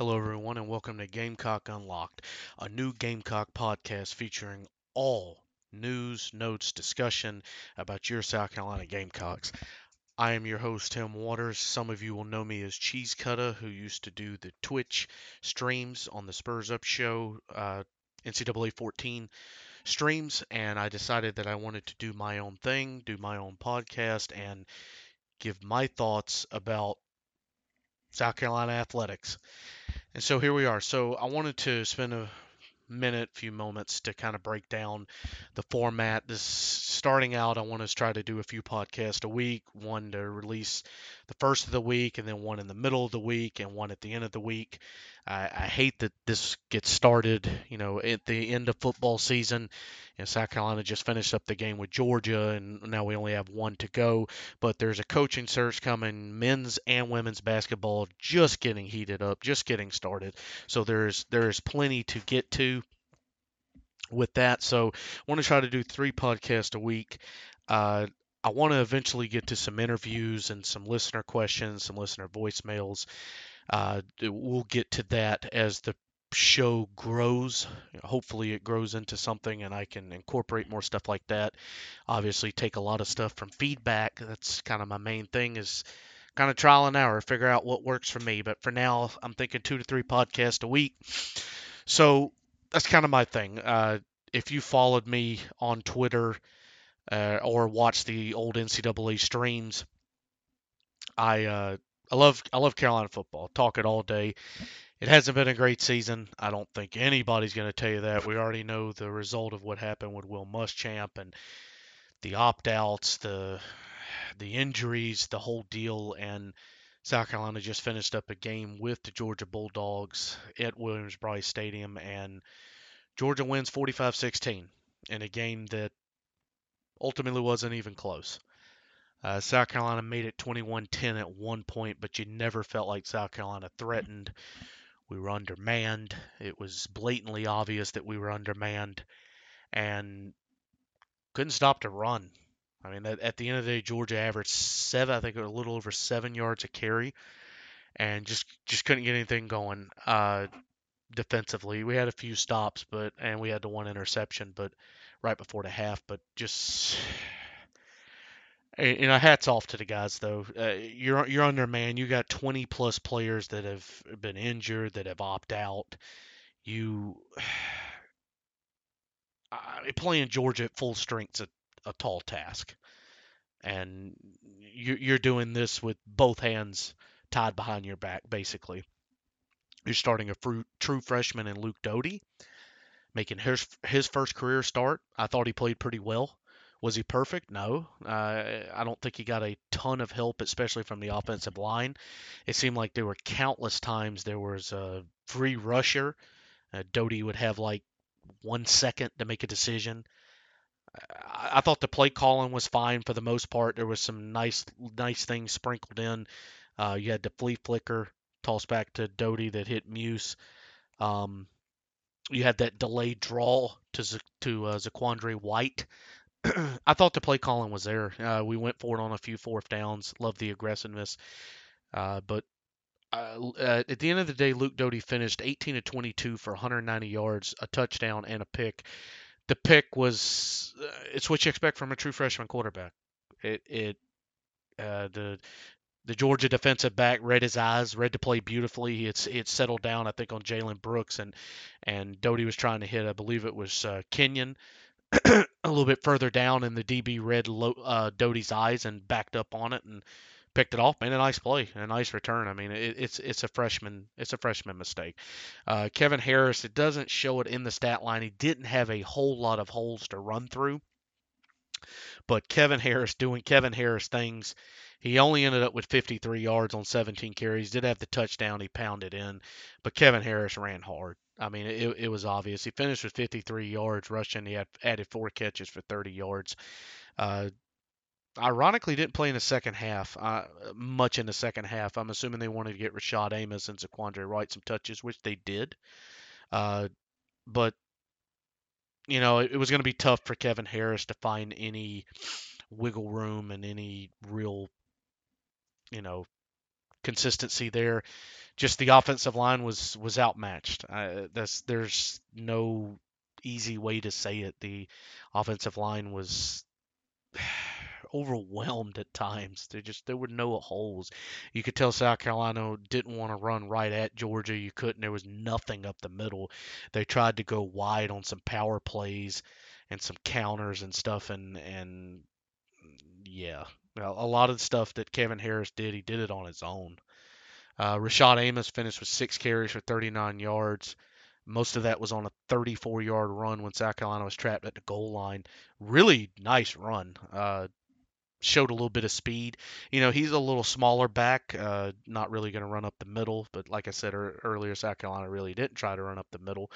Hello, everyone, and welcome to Gamecock Unlocked, a new Gamecock podcast featuring all news, notes, discussion about your South Carolina Gamecocks. I am your host, Tim Waters. Some of you will know me as Cheese Cutter, who used to do the Twitch streams on the Spurs Up show, uh, NCAA 14 streams, and I decided that I wanted to do my own thing, do my own podcast, and give my thoughts about South Carolina athletics. And so here we are. So I wanted to spend a minute, few moments to kind of break down the format. This starting out, I want to try to do a few podcasts a week, one to release the first of the week, and then one in the middle of the week, and one at the end of the week. I, I hate that this gets started, you know, at the end of football season. Know, South Carolina just finished up the game with Georgia, and now we only have one to go. But there's a coaching search coming, men's and women's basketball just getting heated up, just getting started. So there's there's plenty to get to with that. So I want to try to do three podcasts a week. Uh, I want to eventually get to some interviews and some listener questions, some listener voicemails. Uh, we'll get to that as the show grows. Hopefully, it grows into something and I can incorporate more stuff like that. Obviously, take a lot of stuff from feedback. That's kind of my main thing is kind of trial and error, figure out what works for me. But for now, I'm thinking two to three podcasts a week. So that's kind of my thing. Uh, if you followed me on Twitter uh, or watched the old NCAA streams, I uh, I love I love Carolina football. Talk it all day. It hasn't been a great season. I don't think anybody's going to tell you that. We already know the result of what happened with Will Muschamp and the opt-outs, the the injuries, the whole deal, and South Carolina just finished up a game with the Georgia Bulldogs at Williams-Brice Stadium, and Georgia wins 45-16 in a game that ultimately wasn't even close. Uh, South Carolina made it 21-10 at one point, but you never felt like South Carolina threatened. We were undermanned. It was blatantly obvious that we were undermanned, and couldn't stop to run. I mean, at, at the end of the day, Georgia averaged seven, I think, a little over seven yards a carry, and just just couldn't get anything going uh, defensively. We had a few stops, but and we had the one interception, but right before the half, but just you know, hats off to the guys though. Uh, you're you're under man. You got 20 plus players that have been injured, that have opted out. You uh, playing Georgia at full strength's a, a tall task, and you, you're doing this with both hands tied behind your back, basically. You're starting a fruit, true freshman in Luke Doty, making his his first career start. I thought he played pretty well. Was he perfect? No. Uh, I don't think he got a ton of help, especially from the offensive line. It seemed like there were countless times there was a free rusher. Uh, Doty would have like one second to make a decision. I, I thought the play calling was fine for the most part. There was some nice, nice things sprinkled in. Uh, you had the flea flicker toss back to Doty that hit Muse. Um, you had that delayed draw to to uh, Zaquandre White I thought the play calling was there. Uh, we went for it on a few fourth downs. Love the aggressiveness. Uh, but uh, uh at the end of the day, Luke Doty finished 18 to 22 for 190 yards, a touchdown, and a pick. The pick was uh, it's what you expect from a true freshman quarterback. It it uh, the the Georgia defensive back read his eyes, read the play beautifully. It's it settled down, I think, on Jalen Brooks, and and Doty was trying to hit. I believe it was Kenyon a little bit further down, and the DB read uh, Doty's eyes and backed up on it and picked it off. Made a nice play, a nice return. I mean, it, it's it's a freshman it's a freshman mistake. Uh, Kevin Harris, it doesn't show it in the stat line. He didn't have a whole lot of holes to run through, but Kevin Harris doing Kevin Harris things. He only ended up with 53 yards on 17 carries. Did have the touchdown. He pounded in, but Kevin Harris ran hard. I mean, it, it was obvious. He finished with 53 yards rushing. He had added four catches for 30 yards. Uh, ironically, didn't play in the second half, uh, much in the second half. I'm assuming they wanted to get Rashad Amos and Zaquandre White some touches, which they did. Uh, but, you know, it, it was going to be tough for Kevin Harris to find any wiggle room and any real, you know, consistency there. Just the offensive line was was outmatched. Uh, that's there's no easy way to say it. The offensive line was overwhelmed at times. There just there were no holes. You could tell South Carolina didn't want to run right at Georgia. You couldn't. There was nothing up the middle. They tried to go wide on some power plays and some counters and stuff, and and yeah, a lot of the stuff that Kevin Harris did, he did it on his own. Uh, Rashad Amos finished with six carries for 39 yards. Most of that was on a 34 yard run when South Carolina was trapped at the goal line. Really nice run. Uh, showed a little bit of speed. You know, he's a little smaller back, uh, not really going to run up the middle. But like I said er- earlier, South Carolina really didn't try to run up the middle.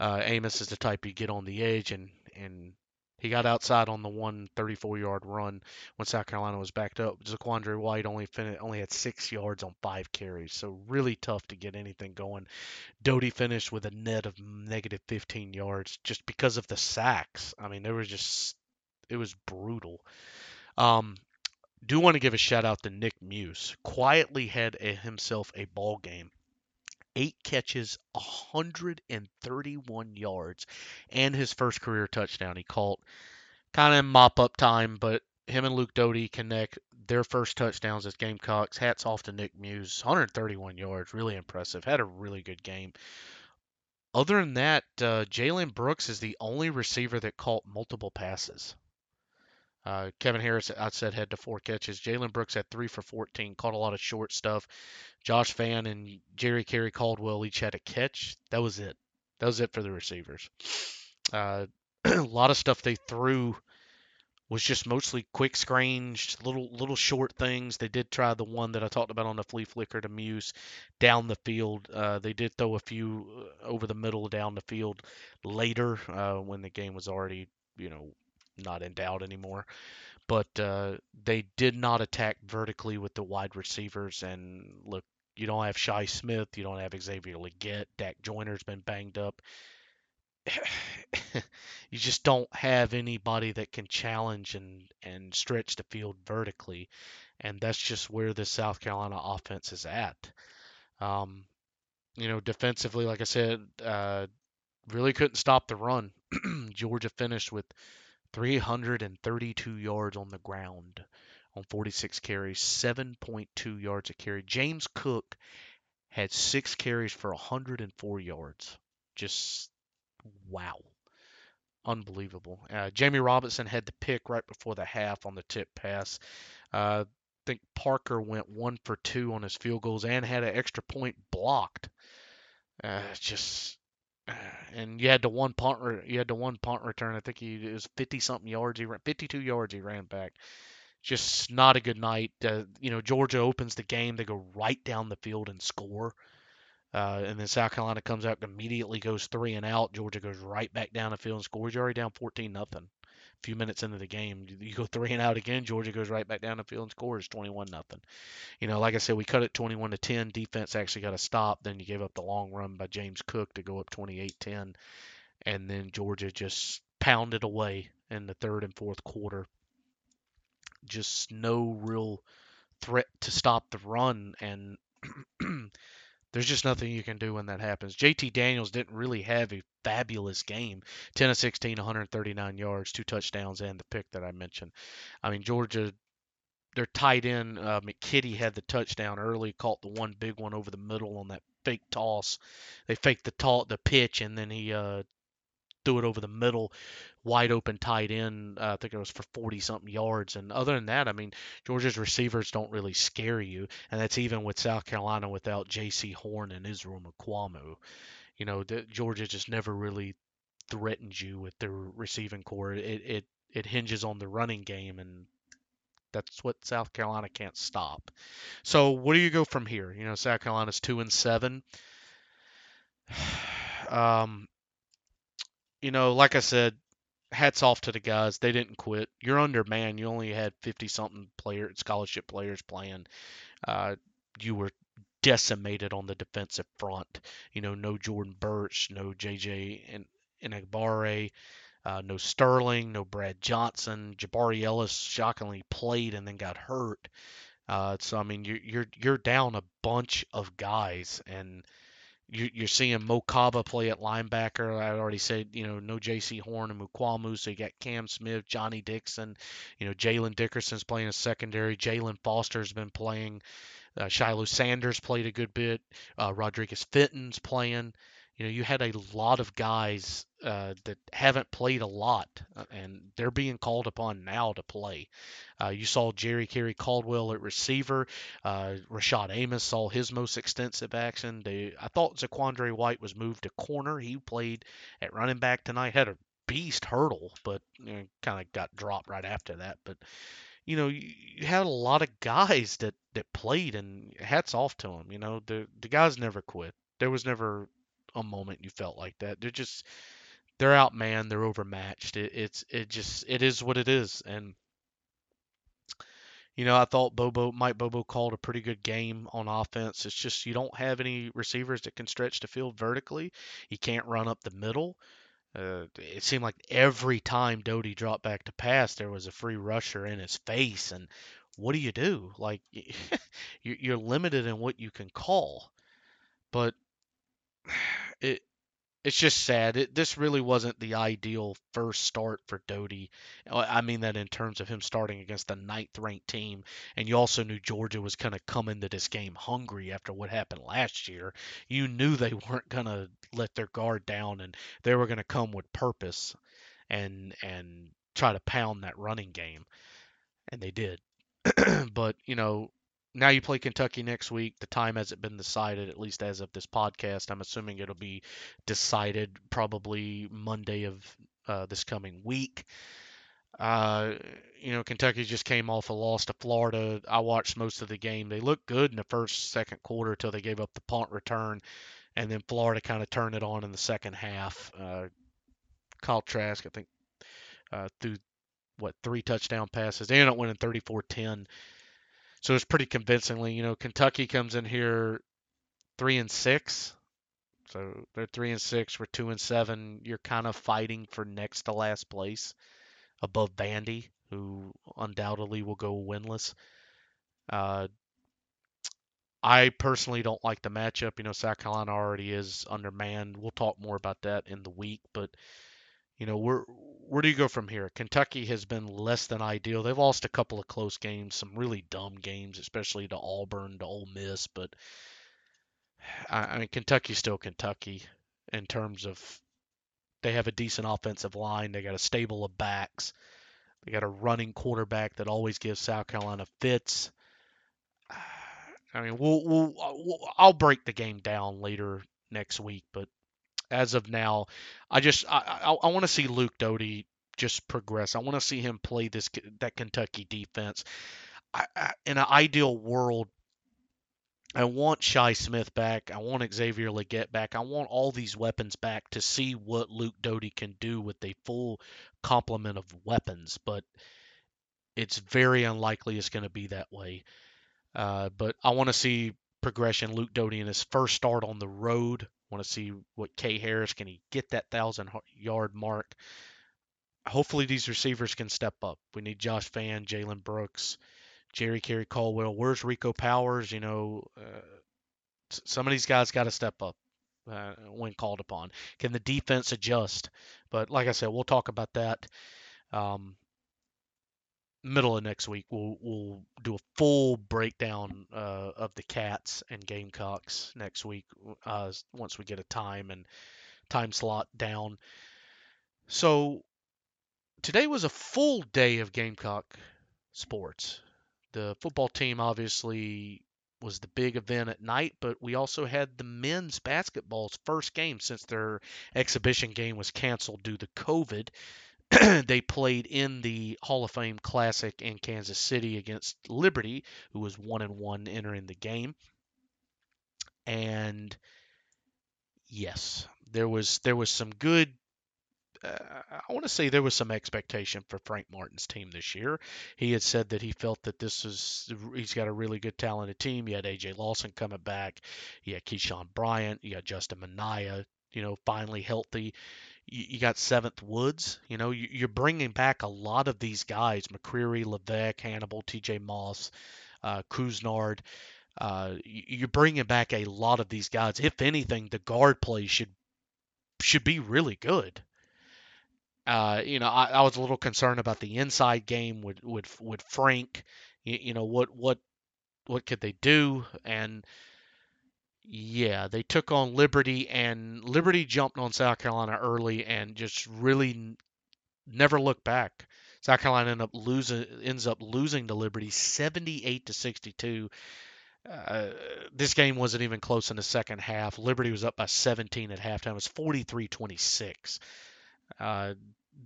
Uh, Amos is the type you get on the edge, and and he got outside on the one 34-yard run when South Carolina was backed up. Zaquandre White only fin- only had six yards on five carries, so really tough to get anything going. Doty finished with a net of negative 15 yards just because of the sacks. I mean, there was just it was brutal. Um, do want to give a shout out to Nick Muse. Quietly had a, himself a ball game. Eight catches, 131 yards, and his first career touchdown. He caught kind of mop up time, but him and Luke Doty connect their first touchdowns as Gamecocks. Hats off to Nick Muse. 131 yards, really impressive. Had a really good game. Other than that, uh, Jalen Brooks is the only receiver that caught multiple passes. Uh, Kevin Harris, I said, had to four catches. Jalen Brooks had three for 14, caught a lot of short stuff. Josh Vann and Ger-Cari Caldwell each had a catch. That was it. That was it for the receivers. Uh, a lot of stuff they threw was just mostly quick scrange, little little short things. They did try the one that I talked about on the flea flicker to Muse down the field. Uh, they did throw a few uh, over the middle down the field later uh, when the game was already, you know, not in doubt anymore. But uh, they did not attack vertically with the wide receivers. And look, you don't have Shi Smith, you don't have Xavier Legette. Dak Joyner's been banged up. you just don't have anybody that can challenge and, and stretch the field vertically. And that's just where the South Carolina offense is at. Um, you know, defensively, like I said, uh, really couldn't stop the run. Georgia finished with 332 yards on the ground on 46 carries, 7.2 yards a carry. James Cook had six carries for 104 yards. Just wow. Unbelievable. Uh, Jammie Robinson had the pick right before the half on the tip pass. Uh, I think Parker went one for two on his field goals and had an extra point blocked. Uh, just and you had the one punt. Re- you had the one punt return. I think he it was 50 something yards. He ran 52 yards. He ran back. Just not a good night. Uh, you know, Georgia opens the game. They go right down the field and score. Uh, and then South Carolina comes out immediately goes three and out. Georgia goes right back down the field and scores. You're already down 14 nothing. A few minutes into the game, you go three and out again. Georgia goes right back down the field and scores 21 nothing. You know, like I said, we cut it 21 to 10. Defense actually got a stop. Then you gave up the long run by James Cook to go up 28-10, and then Georgia just pounded away in the third and fourth quarter. Just no real threat to stop the run, and there's just nothing you can do when that happens. JT Daniels didn't really have a fabulous game 10 of 16, 139 yards, two touchdowns, and the pick that I mentioned. I mean, Georgia, their tight end, uh, McKitty, had the touchdown early, caught the one big one over the middle on that fake toss. They faked the, ta- the pitch, and then he uh, threw it over the middle wide open tight end. Uh, I think it was for 40 something yards. And other than that, I mean, Georgia's receivers don't really scare you. And that's even with South Carolina without Jaycee Horn and Israel Mukuamu. You know, the, Georgia just never really threatens you with their receiving core. It, it, it hinges on the running game, and that's what South Carolina can't stop. So, where do you go from here? You know, South Carolina's two and seven. Um, you know, like I said, hats off to the guys. They didn't quit. You're undermanned. You only had 50 something player scholarship players playing. Uh, you were decimated on the defensive front. You know, no Jordan Burch, no JJ and Enagbare, uh, no Sterling, no Brad Johnson. Jabari Ellis shockingly played and then got hurt. Uh, so I mean, you're you're you're down a bunch of guys, and you're seeing Mokaba play at linebacker. I already said, you know, no Jaycee Horn and Mukuamu, so you got Cam Smith, Johnny Dixon, you know, Jalen Dickerson's playing a secondary. Jalen Foster's been playing uh, Shilo Sanders played a good bit. Uh, Rodriguez Fenton's playing. You know, you had a lot of guys uh, that haven't played a lot, uh, and they're being called upon now to play. Uh, you saw Ger-Cari Caldwell at receiver. Uh, Rashad Amos saw his most extensive action. They, I thought Zaquandre White was moved to corner. He played at running back tonight. Had a beast hurdle, but you know, kind of got dropped right after that. But you know, you, you had a lot of guys that that played, and hats off to them. You know, the the guys never quit. There was never a moment you felt like that. They're just they're outmanned, they're overmatched. It, it's it just it is what it is, and you know, I thought Bobo Mike Bobo called a pretty good game on offense. It's just you don't have any receivers that can stretch the field vertically. You can't run up the middle. Uh, it seemed like every time Doty dropped back to pass, there was a free rusher in his face. And what do you do? Like, you're limited in what you can call. But it it's just sad. It, this really wasn't the ideal first start for Doty. Uh, I mean that in terms of him starting against the ninth ranked team. And you also knew Georgia was going to come into this game hungry after what happened last year. You knew they weren't going to let their guard down and they were going to come with purpose and and try to pound that running game. And they did. but, you know, now you play Kentucky next week. The time hasn't been decided, at least as of this podcast. I'm assuming it'll be decided probably Monday of uh, this coming week. Uh, you know, Kentucky just came off a loss to Florida. I watched most of the game. They looked good in the first, second quarter until they gave up the punt return, and then Florida kind of turned it on in the second half. Uh, Kyle Trask, I think, uh, threw what three touchdown passes. They ended up winning 34-10. So it's pretty convincingly. You know, Kentucky comes in here three and six. So they're three and six. We're two and seven. You're kind of fighting for next to last place above Vandy, who undoubtedly will go winless. Uh, I personally don't like the matchup. You know, South Carolina already is undermanned. We'll talk more about that in the week, but you know, where where do you go from here? Kentucky has been less than ideal. They've lost a couple of close games, some really dumb games, especially to Auburn, to Ole Miss. But I, I mean, Kentucky's still Kentucky in terms of they have a decent offensive line. They got a stable of backs. They got a running quarterback that always gives South Carolina fits. I mean, we'll, we'll, we'll I'll break the game down later next week, but as of now. I just I I, I want to see Luke Doty just progress. I want to see him play this that Kentucky defense. I, I, in an ideal world, I want Shi Smith back. I want Xavier Legette back. I want all these weapons back to see what Luke Doty can do with a full complement of weapons. But it's very unlikely it's going to be that way. Uh, but I want to see progression. Luke Doty in his first start on the road Want to see what K Harris can he get that thousand yard mark. Hopefully these receivers can step up. We need Josh Vann, Jalen Brooks, Ger-Cari Caldwell. Where's Rico Powers? You know, uh, some of these guys got to step up uh, when called upon. Can the defense adjust? But like I said, we'll talk about that. Um, middle of next week we'll we'll do a full breakdown uh, of the Cats and Gamecocks next week uh, once we get a time and time slot down. So today was a full day of Gamecock sports. The football team obviously was the big event at night, but we also had the men's basketball's first game since their exhibition game was canceled due to COVID. they played in the Hall of Fame Classic in Kansas City against Liberty, who was one and one entering the game. And yes, there was there was some good. Uh, I want to say there was some expectation for Frank Martin's team this year. He had said that he felt that this is he's got a really good talented team. You had AJ Lawson coming back, you had Keyshawn Bryant, you had Justin Minaya. you know, finally healthy you, you got Seventh Woods. You know, you, are bringing back a lot of these guys: McCreary, Leveque, Hannibal, T.J. Moss. uh, Couisnard. Uh, you're bringing back a lot of these guys. If anything, the guard play should should be really good. Uh, you know, I, I, was a little concerned about the inside game with with with Frank. You, you know what what what could they do? And yeah, they took on Liberty, and Liberty jumped on South Carolina early and just really never looked back. South Carolina end up losing, ends up losing to Liberty 78 to 62. Uh, this game wasn't even close in the second half. Liberty was up by 17 at halftime. It was 43-26. Uh,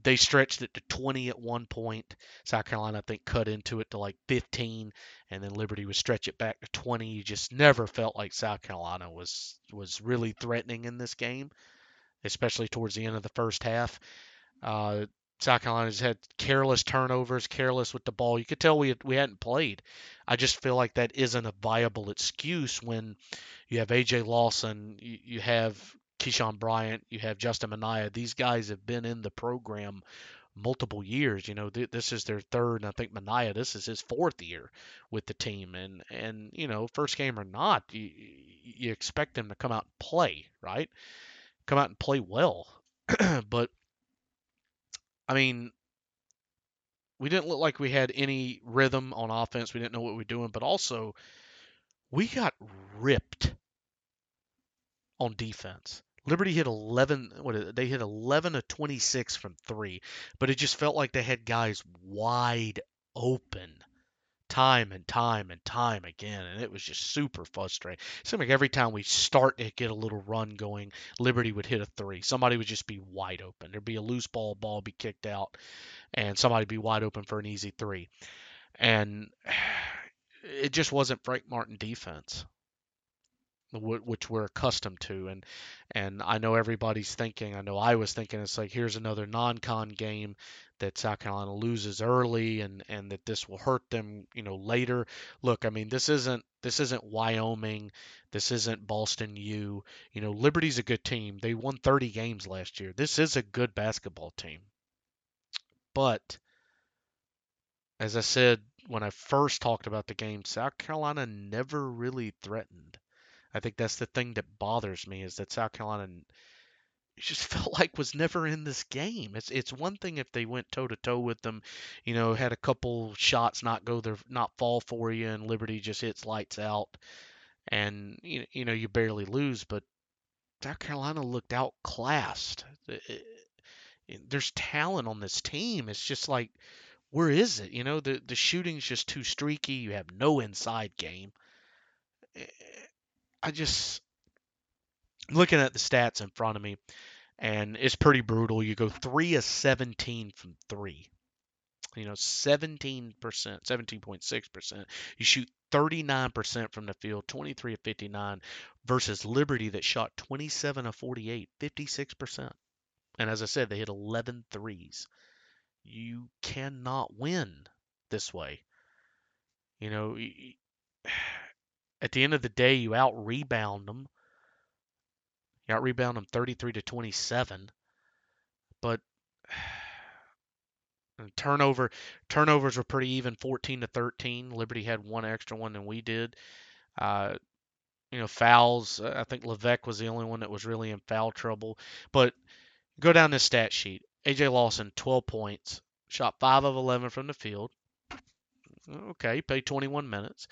they stretched it to 20 at one point. South Carolina, I think, cut into it to like 15, and then Liberty would stretch it back to 20. You just never felt like South Carolina was was really threatening in this game, especially towards the end of the first half. Uh, South Carolina's had careless turnovers, careless with the ball. You could tell we we hadn't played. I just feel like that isn't a viable excuse when you have AJ Lawson, you, you have Keyshawn Bryant, you have Justin Minaya. These guys have been in the program multiple years. You know, th- this is their third, and I think Minaya, this is his fourth year with the team. And and you know, first game or not, you you expect them to come out and play, right? Come out and play well. but I mean, we didn't look like we had any rhythm on offense. We didn't know what we were doing, but also we got ripped on defense. Liberty hit 11 what they hit 11 of 26 from 3, but it just felt like they had guys wide open time and time and time again, and it was just super frustrating. It seemed like every time we start to get a little run going, Liberty would hit a three. Somebody would just be wide open. There'd be a loose ball, ball be kicked out, and somebody'd be wide open for an easy three. And it just wasn't Frank Martin defense which we're accustomed to and and I know everybody's thinking I know I was thinking it's like here's another non-con game that South Carolina loses early and and that this will hurt them you know later. Look I mean this isn't this isn't Wyoming this isn't Boston U you know Liberty's a good team. They won 30 games last year. This is a good basketball team. But as I said when I first talked about the game South Carolina never really threatened I think that's the thing that bothers me is that South Carolina just felt like was never in this game. It's it's one thing if they went toe to toe with them, you know, had a couple shots not go there, not fall for you, and Liberty just hits lights out, and you you know you barely lose. But South Carolina looked outclassed. There's talent on this team. It's just like, where is it? You know, the the shooting's just too streaky. You have no inside game. I just looking at the stats in front of me, and it's pretty brutal. You go three of 17 from three. You know, 17%, 17.6%. You shoot 39% from the field, 23 of 59, versus Liberty that shot 27 of 48, 56%. And as I said, they hit 11 threes. You cannot win this way. You know, at the end of the day, you out rebound them. You out rebound them 33 to 27. But turnover turnovers were pretty even 14 to 13. Liberty had one extra one than we did. Uh, you know, fouls. Uh, I think Leveque was the only one that was really in foul trouble. But go down this stat sheet. AJ Lawson, 12 points, shot 5 of 11 from the field. Okay, played 21 minutes.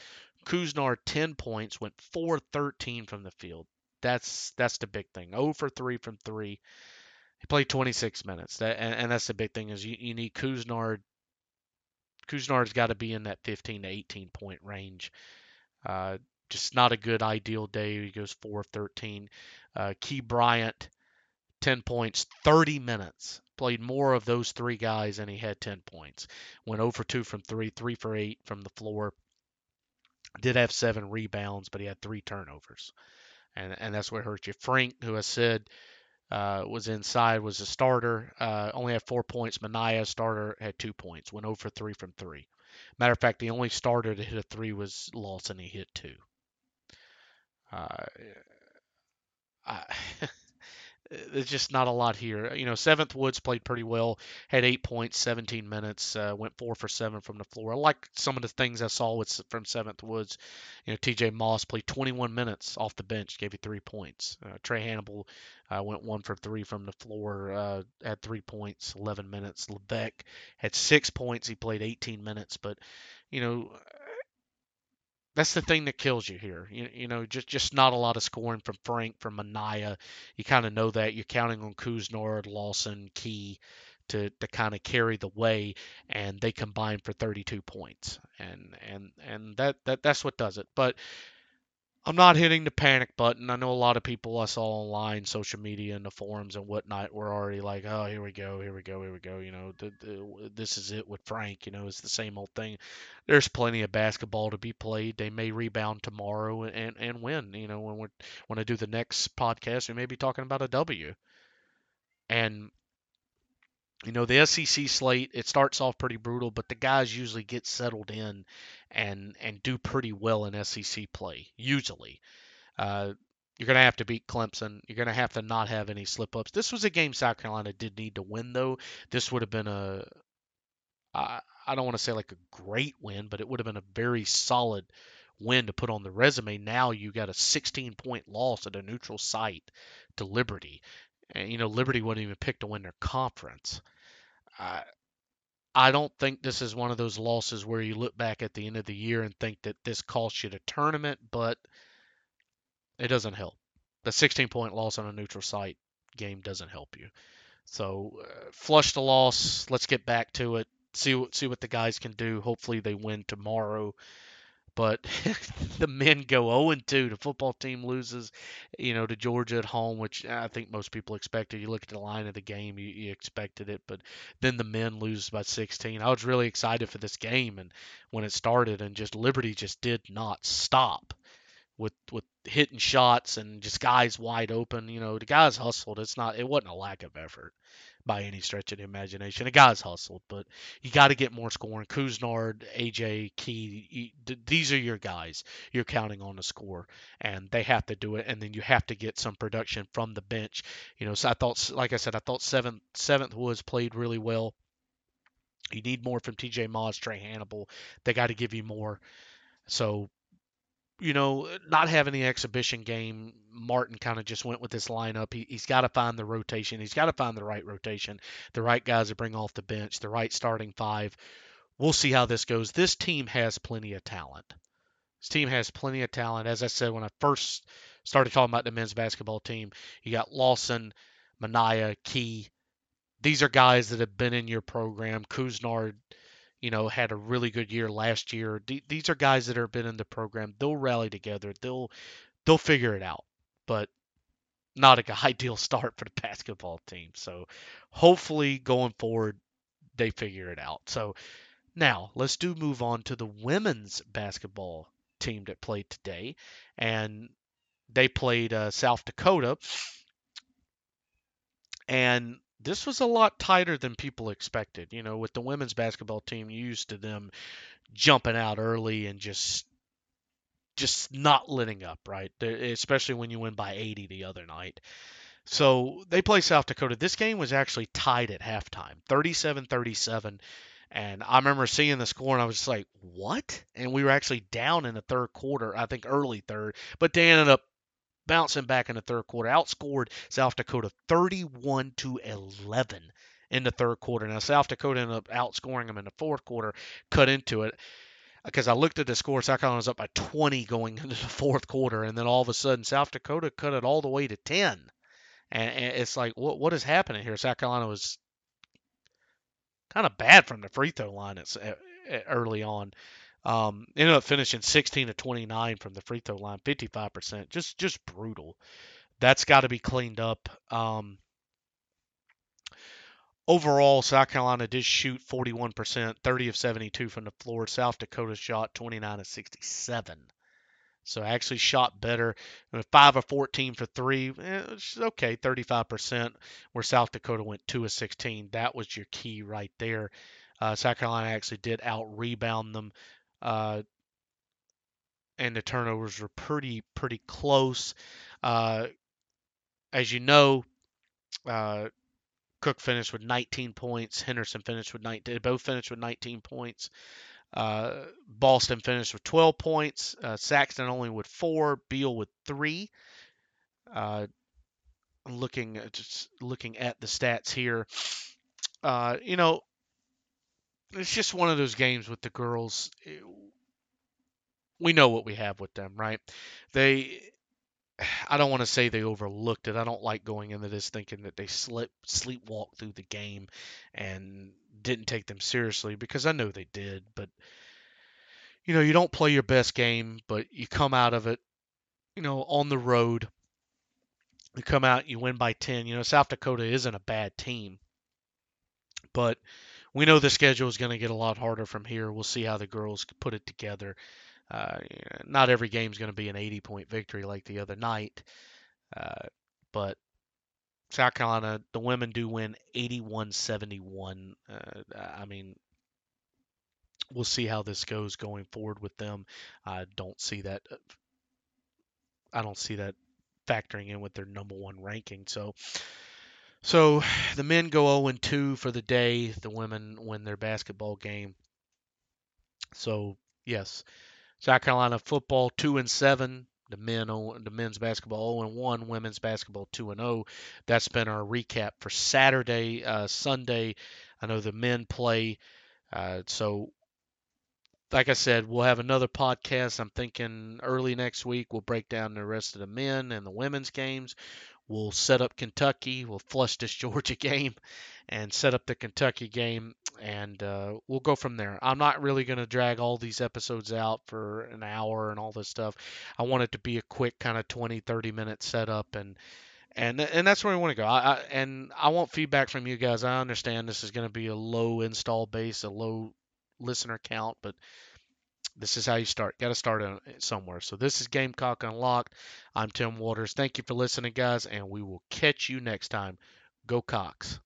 Couisnard 10 points, went 4-13 from the field. That's that's the big thing. 0 for 3 from 3. He played 26 minutes. That and, and that's the big thing is you, you need Couisnard. Couisnard's got to be in that 15 to 18 point range. Uh, just not a good ideal day. He goes 4 of 13. Uh, Key Bryant, 10 points, 30 minutes. Played more of those three guys and he had 10 points. Went 0 for 2 from 3, 3 for 8 from the floor. Did have seven rebounds, but he had three turnovers, and and that's what hurt you. Frink, who I said uh, was inside, was a starter. Uh, only had four points. Minaya starter, had two points. Went over 3 from three. Matter of fact, the only starter to hit a three was Lawson. He hit two. Uh, I, there's just not a lot here. You know, Seventh Woods played pretty well, had eight points, 17 minutes, uh, went four for seven from the floor. I like some of the things I saw with from Seventh Woods. You know, T.J. Moss played 21 minutes off the bench, gave you three points. Uh, Trae Hannibal uh, went one for three from the floor, uh, had three points, 11 minutes. Leveque had six points. He played 18 minutes, but you know, that's the thing that kills you here. You, you know, just just not a lot of scoring from Frink, from Minaya. You kind of know that. You're counting on Couisnard, Lawson, Key to, to kind of carry the way, and they combine for 32 points, and and and that, that that's what does it. But I'm not hitting the panic button. I know a lot of people I saw online, social media, and the forums and whatnot were already like, "Oh, here we go, here we go, here we go." You know, this is it with Frank. You know, it's the same old thing. There's plenty of basketball to be played. They may rebound tomorrow and and win. You know, when we when I do the next podcast, we may be talking about a W. And you know, the SEC slate it starts off pretty brutal, but the guys usually get settled in and and do pretty well in SEC play. Usually, uh, you're going to have to beat Clemson. You're going to have to not have any slip ups. This was a game South Carolina did need to win, though. This would have been a I, I don't want to say like a great win, but it would have been a very solid win to put on the resume. Now you got a 16 point loss at a neutral site to Liberty. And, you know, Liberty wouldn't even pick to win their conference. I, I don't think this is one of those losses where you look back at the end of the year and think that this cost you the tournament, but it doesn't help. The 16 point loss on a neutral site game doesn't help you. So uh, flush the loss. Let's get back to it. See what see what the guys can do. Hopefully they win tomorrow. But the men go 0 and 2. The football team loses, you know, to Georgia at home, which I think most people expected. You look at the line of the game, you, you expected it. But then the men lose by 16. I was really excited for this game, and when it started, and just Liberty just did not stop with with hitting shots and just guys wide open. You know, the guys hustled. It's not. It wasn't a lack of effort by any stretch of the imagination. The guys hustled, but you got to get more scoring. Couisnard, AJ, Key, these are your guys. You're counting on to score, and they have to do it. And then you have to get some production from the bench. You know, so I thought, like I said, I thought seventh seventh Woods played really well. You need more from TJ Moss, Trae Hannibal. They got to give you more. So you know, not having the exhibition game, Martin kind of just went with this lineup. He, he's got to find the rotation. He's got to find the right rotation, the right guys to bring off the bench, the right starting five. We'll see how this goes. This team has plenty of talent. This team has plenty of talent. As I said when I first started talking about the men's basketball team, you got Lawson, Minaya, Key. These are guys that have been in your program. Couisnard, you know, had a really good year last year. D- these are guys that have been in the program. They'll rally together. They'll they'll figure it out. But not a ideal start for the basketball team. So hopefully going forward they figure it out. So now let's do move on to the women's basketball team that played today, and they played uh, South Dakota. And this was a lot tighter than people expected. You know, with the women's basketball team, used to them jumping out early and just just not letting up, right? Especially when you win by 80 the other night. So they play South Dakota. This game was actually tied at halftime, 37-37. And I remember seeing the score and I was just like, what? And we were actually down in the third quarter, I think early third, but they ended up bouncing back in the third quarter, outscored South Dakota 31 to 11 in the third quarter. Now South Dakota ended up outscoring them in the fourth quarter, cut into it. Because I looked at the score, South Carolina was up by 20 going into the fourth quarter, and then all of a sudden South Dakota cut it all the way to 10. And, and it's like, what what is happening here? South Carolina was kind of bad from the free throw line at, at, eh, eh, early on. Um, ended up finishing 16 to 29 from the free throw line, 55%. Just just brutal. That's got to be cleaned up. Um, overall, South Carolina did shoot 41%, 30 of 72 from the floor. South Dakota shot 29 of 67. So actually shot better. Five of 14 for three. Eh, okay, 35%. Where South Dakota went two of 16. That was your key right there. Uh, South Carolina actually did out rebound them uh, and the turnovers were pretty pretty close. Uh, as you know, Uh, Cooke finished with 19 points. Henderson finished with 19. They both finished with 19 points. Uh, Boston finished with 12 points. Uh, Saxton only with four. Beal with three. Uh, looking just looking at the stats here, uh, you know, it's just one of those games with the girls. Eh, we know what we have with them, right? They I don't want to say they overlooked it. I don't like going into this thinking that they slip sleepwalk through the game and didn't take them seriously because I know they did, but you know, you don't play your best game, but you come out of it, you know, on the road. You come out, you win by 10. You know, South Dakota isn't a bad team, but we know the schedule is going to get a lot harder from here. We'll see how the girls put it together. Uh, not every game is going to be an 80 point victory like the other night, uh, but South Carolina, the women do win 81 71. Uh, I mean, we'll see how this goes going forward with them. I don't see that. Uh, I don't see that factoring in with their number one ranking. So, so the men go 0 2 for the day. The women win their basketball game. So yes, South Carolina football two and seven. The men, the men's basketball 0 and 1, women's basketball 2 and 0. That's been our recap for Saturday, uh, Sunday. I know the men play, uh, so like I said, we'll have another podcast. I'm thinking early next week we'll break down the rest of the men and the women's games. We'll set up Kentucky. We'll flush this Georgia game and set up the Kentucky game, and uh, we'll go from there. I'm not really going to drag all these episodes out for an hour and all this stuff. I want it to be a quick kind of 20, 30 minute setup and and and that's where we want to go. I, I, and I want feedback from you guys. I understand this is going to be a low install base, a low listener count, but this is how you start. Got to start eh, somewhere. So this is Gamecock Unlocked. I'm Tim Waters. Thank you for listening, guys, and we will catch you next time. Go Cocks.